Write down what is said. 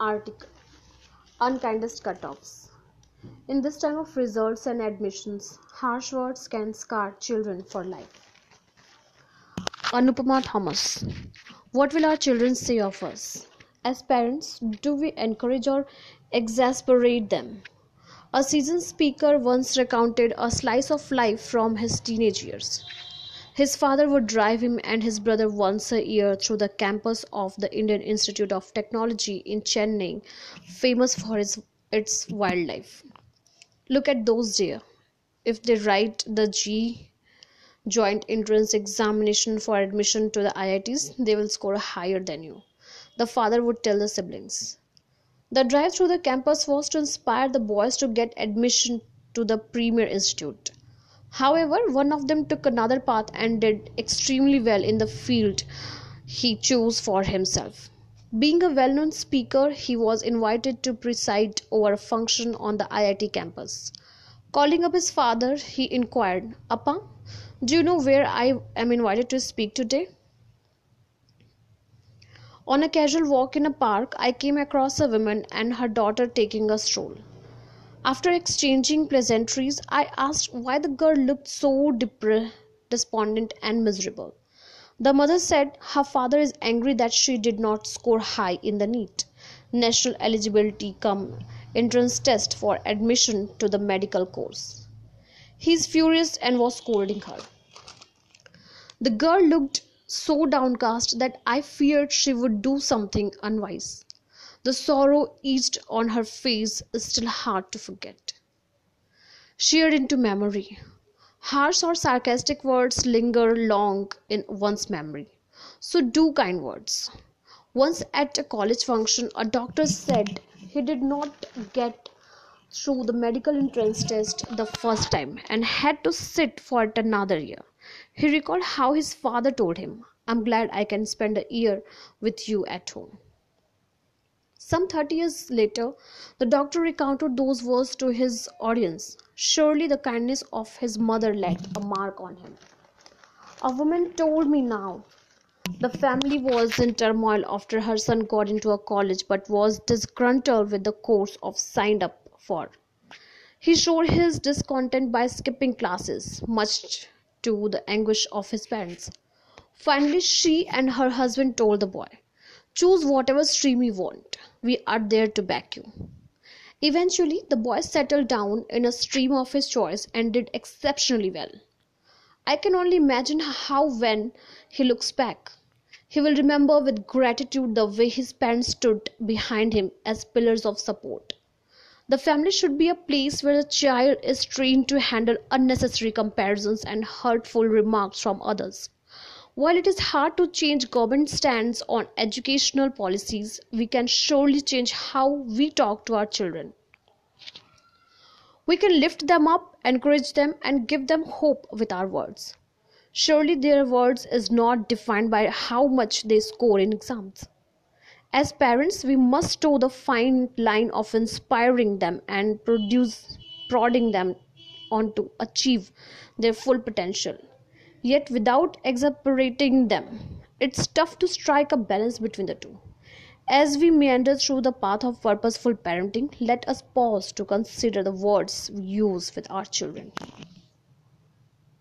Article Unkindest Cutoffs. In this time of results and admissions, harsh words can scar children for life. Anupama Thomas. What will our children say of us? As parents, do we encourage or exasperate them? A seasoned speaker once recounted a slice of life from his teenage years. His father would drive him and his brother once a year through the campus of the Indian Institute of Technology in Chennai, famous for its, its wildlife. Look at those deer. If they write the JEE joint entrance examination for admission to the IITs, they will score higher than you. The father would tell the siblings. The drive through the campus was to inspire the boys to get admission to the premier institute. However, one of them took another path and did extremely well in the field he chose for himself. Being a well known speaker, he was invited to preside over a function on the IIT campus. Calling up his father, he inquired, Appa, do you know where I am invited to speak today? On a casual walk in a park, I came across a woman and her daughter taking a stroll. After exchanging pleasantries, I asked why the girl looked so despondent and miserable. The mother said her father is angry that she did not score high in the NEET National Eligibility cum Entrance Test for admission to the medical course. He is furious and was scolding her. The girl looked so downcast that I feared she would do something unwise. The sorrow etched on her face is still hard to forget. Sheared into memory. Harsh or sarcastic words linger long in one's memory. So do kind words. Once at a college function, a doctor said he did not get through the medical entrance test the first time and had to sit for it another year. He recalled how his father told him, I'm glad I can spend a year with you at home. Some 30 years later, the doctor recounted those words to his audience. Surely the kindness of his mother left a mark on him. A woman told me now. The family was in turmoil after her son got into a college but was disgruntled with the course of signed up for. He showed his discontent by skipping classes, much to the anguish of his parents. Finally, she and her husband told the boy, Choose whatever stream you want. We are there to back you. Eventually, the boy settled down in a stream of his choice and did exceptionally well. I can only imagine how, when he looks back, he will remember with gratitude the way his parents stood behind him as pillars of support. The family should be a place where the child is trained to handle unnecessary comparisons and hurtful remarks from others. While it is hard to change government stands on educational policies, we can surely change how we talk to our children. We can lift them up, encourage them, and give them hope with our words. Surely their words is not defined by how much they score in exams. As parents, we must toe the fine line of inspiring them and produce prodding them on to achieve their full potential yet without exasperating them. It's tough to strike a balance between the two. As we meander through the path of purposeful parenting, let us pause to consider the words we use with our children.